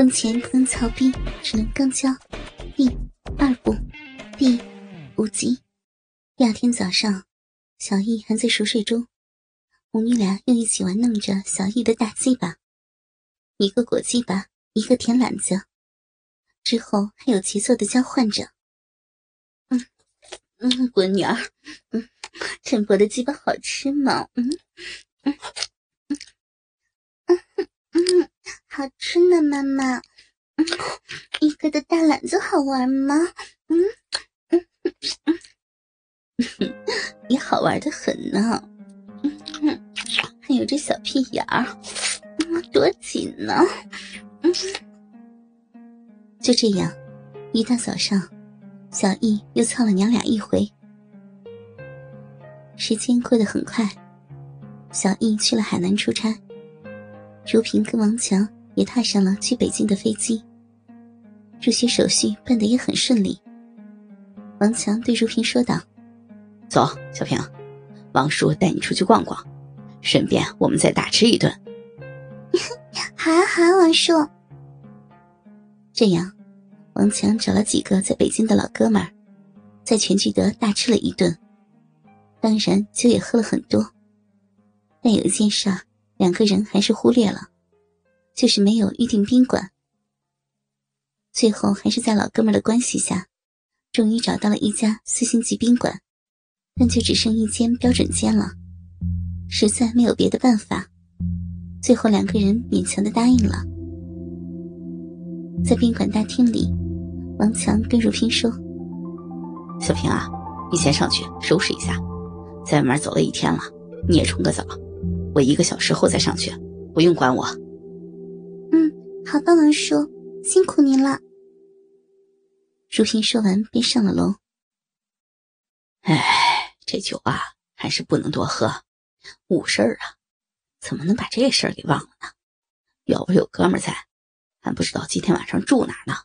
婚前不能操逼，只能刚交。第二部第五集。第二天早上，小易还在熟睡中，母女俩又一起玩弄着小易的大鸡巴，一个裹鸡巴，一个舔懒子，之后还有节奏的交换着。嗯嗯，闺女儿，嗯，陈伯的鸡巴好吃吗？嗯嗯嗯嗯嗯。好吃呢，妈妈。嗯，一哥的大篮子好玩吗？嗯嗯嗯，也好玩的很呢。嗯，还有这小屁眼儿，嗯，多紧呢。嗯，就这样，一大早上，小易又操了娘俩一回。时间过得很快，小易去了海南出差，如萍跟王强。也踏上了去北京的飞机，入学手续办得也很顺利。王强对如萍说道：“走，小平，王叔带你出去逛逛，顺便我们再大吃一顿。”“好啊，好啊，王叔。”这样，王强找了几个在北京的老哥们儿，在全聚德大吃了一顿，当然酒也喝了很多。但有一件事，两个人还是忽略了。就是没有预定宾馆，最后还是在老哥们的关系下，终于找到了一家四星级宾馆，但就只剩一间标准间了，实在没有别的办法，最后两个人勉强的答应了。在宾馆大厅里，王强跟如萍说：“小平啊，你先上去收拾一下，在外面走了一天了，你也冲个澡，我一个小时后再上去，不用管我。”好的，王叔，辛苦您了。如萍说完，便上了楼。哎，这酒啊，还是不能多喝，误事儿啊！怎么能把这事儿给忘了呢？要不是有哥们在，还不知道今天晚上住哪呢。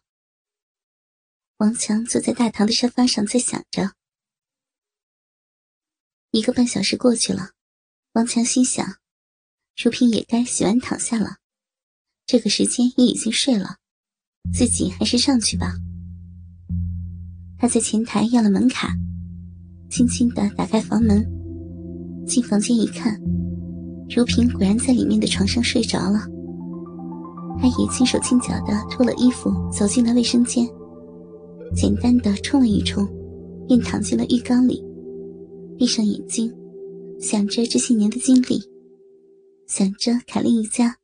王强坐在大堂的沙发上，在想着。一个半小时过去了，王强心想，如萍也该洗完躺下了。这个时间也已经睡了，自己还是上去吧。他在前台要了门卡，轻轻的打开房门，进房间一看，如萍果然在里面的床上睡着了。他也轻手轻脚的脱了衣服，走进了卫生间，简单的冲了一冲，便躺进了浴缸里，闭上眼睛，想着这些年的经历，想着凯琳一家。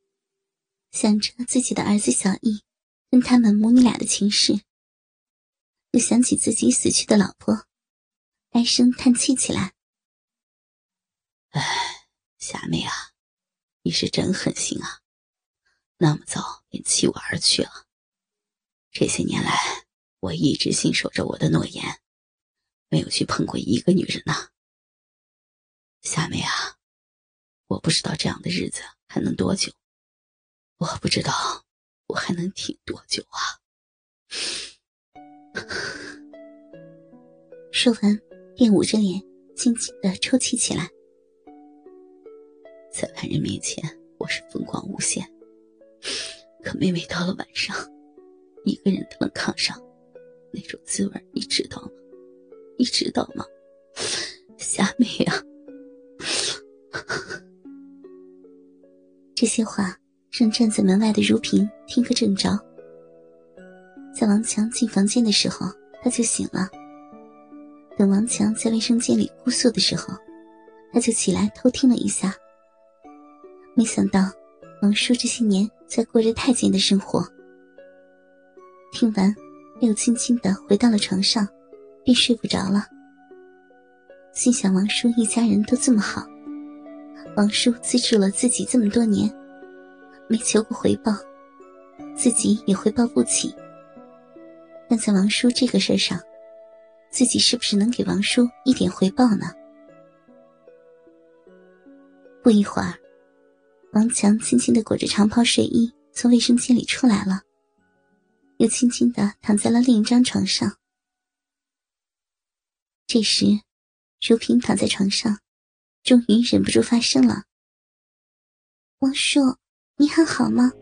想着自己的儿子小易，跟他们母女俩的情事，又想起自己死去的老婆，唉声叹气起来。唉，夏妹啊，你是真狠心啊，那么早便弃我而去了。这些年来，我一直信守着我的诺言，没有去碰过一个女人呐。夏妹啊，我不知道这样的日子还能多久。我不知道我还能挺多久啊！说完，便捂着脸，轻轻的抽泣起来。在男人面前，我是风光无限，可每每到了晚上，一个人躺炕上，那种滋味你知道吗？你知道吗？夏美啊！这些话。让站在门外的如萍听个正着。在王强进房间的时候，他就醒了。等王强在卫生间里哭诉的时候，他就起来偷听了一下。没想到王叔这些年在过着太监的生活。听完，又轻轻的回到了床上，便睡不着了。心想王叔一家人都这么好，王叔资助了自己这么多年。没求过回报，自己也回报不起。但在王叔这个事上，自己是不是能给王叔一点回报呢？不一会儿，王强轻轻的裹着长袍睡衣从卫生间里出来了，又轻轻的躺在了另一张床上。这时，如萍躺在床上，终于忍不住发声了：“王叔。”你还好吗？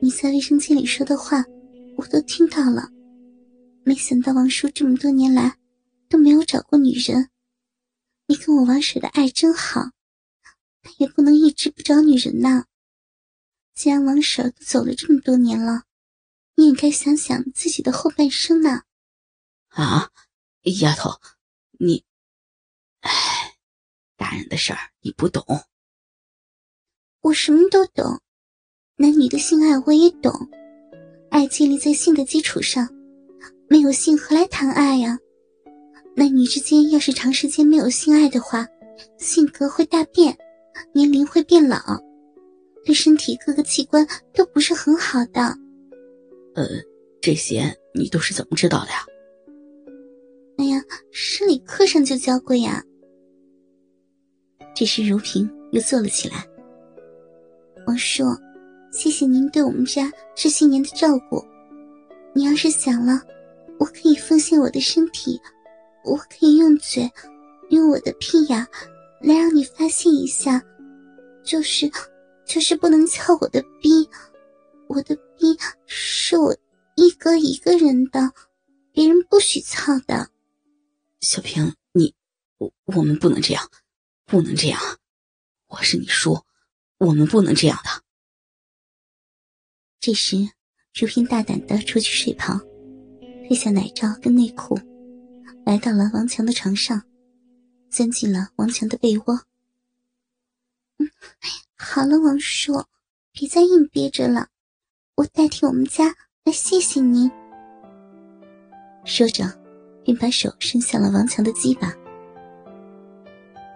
你在卫生间里说的话，我都听到了。没想到王叔这么多年来都没有找过女人，你跟我王婶的爱真好，但也不能一直不找女人呐。既然王婶都走了这么多年了，你也该想想自己的后半生呢。啊，丫头，你，哎，大人的事儿你不懂。我什么都懂，男女的性爱我也懂，爱建立在性的基础上。没有性何来谈爱呀？男女之间要是长时间没有性爱的话，性格会大变，年龄会变老，对身体各个器官都不是很好的。呃，这些你都是怎么知道的呀？哎呀，生理课上就教过呀。这时，如萍又坐了起来。王叔，谢谢您对我们家这些年的照顾。你要是想了。我可以奉献我的身体，我可以用嘴，用我的屁眼来让你发泄一下，就是，就是不能撬我的逼，我的逼是我一哥一个人的，别人不许操的。小平，你，我我们不能这样，不能这样，我是你叔，我们不能这样的。这时，如萍大胆的出去睡袍。褪下奶罩跟内裤，来到了王强的床上，钻进了王强的被窝。嗯，好了，王叔，别再硬憋着了，我代替我们家来谢谢您。说着，便把手伸向了王强的鸡巴。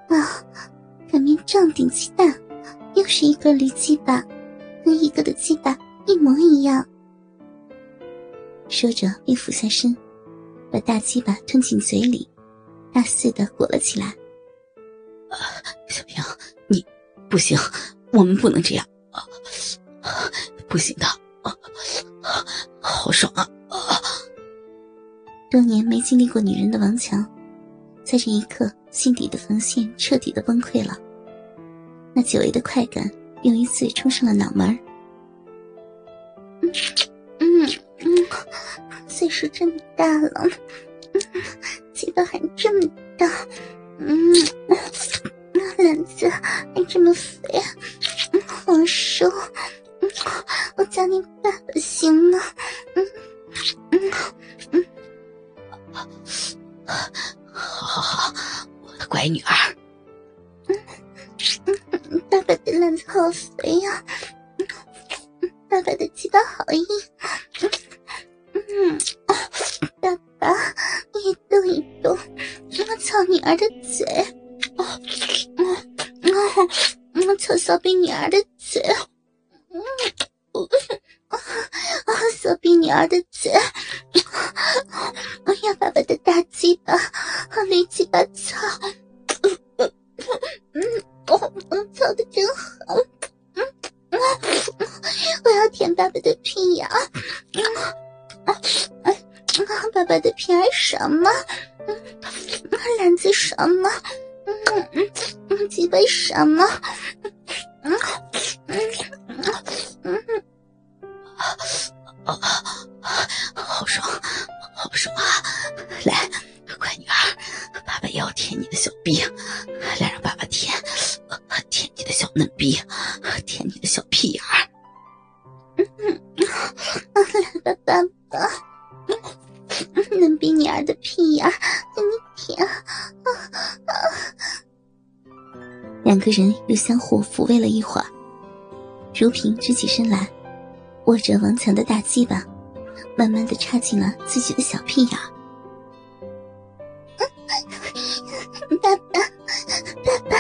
啊，擀面杖顶鸡蛋，又是一个驴鸡巴，跟一个的鸡巴一模一样。说着，便俯下身，把大鸡巴吞进嘴里，大肆的裹了起来。小平，你不行，我们不能这样，不行的，好爽啊！多年没经历过女人的王强，在这一刻，心底的防线彻底的崩溃了。那久违的快感又一次冲上了脑门岁数这么大了，嗯 鸡巴还这么大，嗯，那篮子还这么肥，嗯、好瘦、嗯，我叫你爸爸行吗？嗯嗯嗯，好好好，我的乖女儿，嗯嗯，爸爸的篮子好肥呀，爸爸的鸡巴好硬。嗯，女儿的嘴，啊嗯啊！我操小逼女儿的嘴，嗯，啊啊！小逼女儿的嘴，我要爸爸的大鸡巴和驴鸡巴操，嗯，我我操的真好，嗯嗯，我要舔爸爸的屁眼，爸爸的屁儿什么？嗯，篮子什么？嗯嗯嗯，鸡巴什么？嗯嗯嗯嗯，啊好爽，好爽啊！来，乖女儿，爸爸也要舔你的小臂，来让爸爸舔，舔你的小嫩逼，舔你的小屁眼儿。嗯嗯，来吧，爸爸。啊，能比你儿的屁眼给你舔啊啊！两个人又相互抚慰了一会儿，如萍直起身来，握着王强的大鸡巴，慢慢的插进了自己的小屁眼。爸爸，爸爸，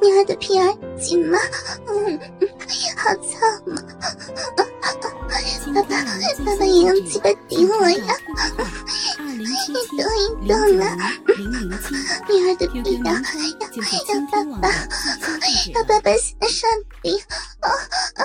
你儿的屁眼紧吗？嗯，好操吗？爸爸，爸爸也用鸡巴顶我呀！你动一动呢，女儿的屁眼要要爸爸，要爸爸先上顶，啊啊啊！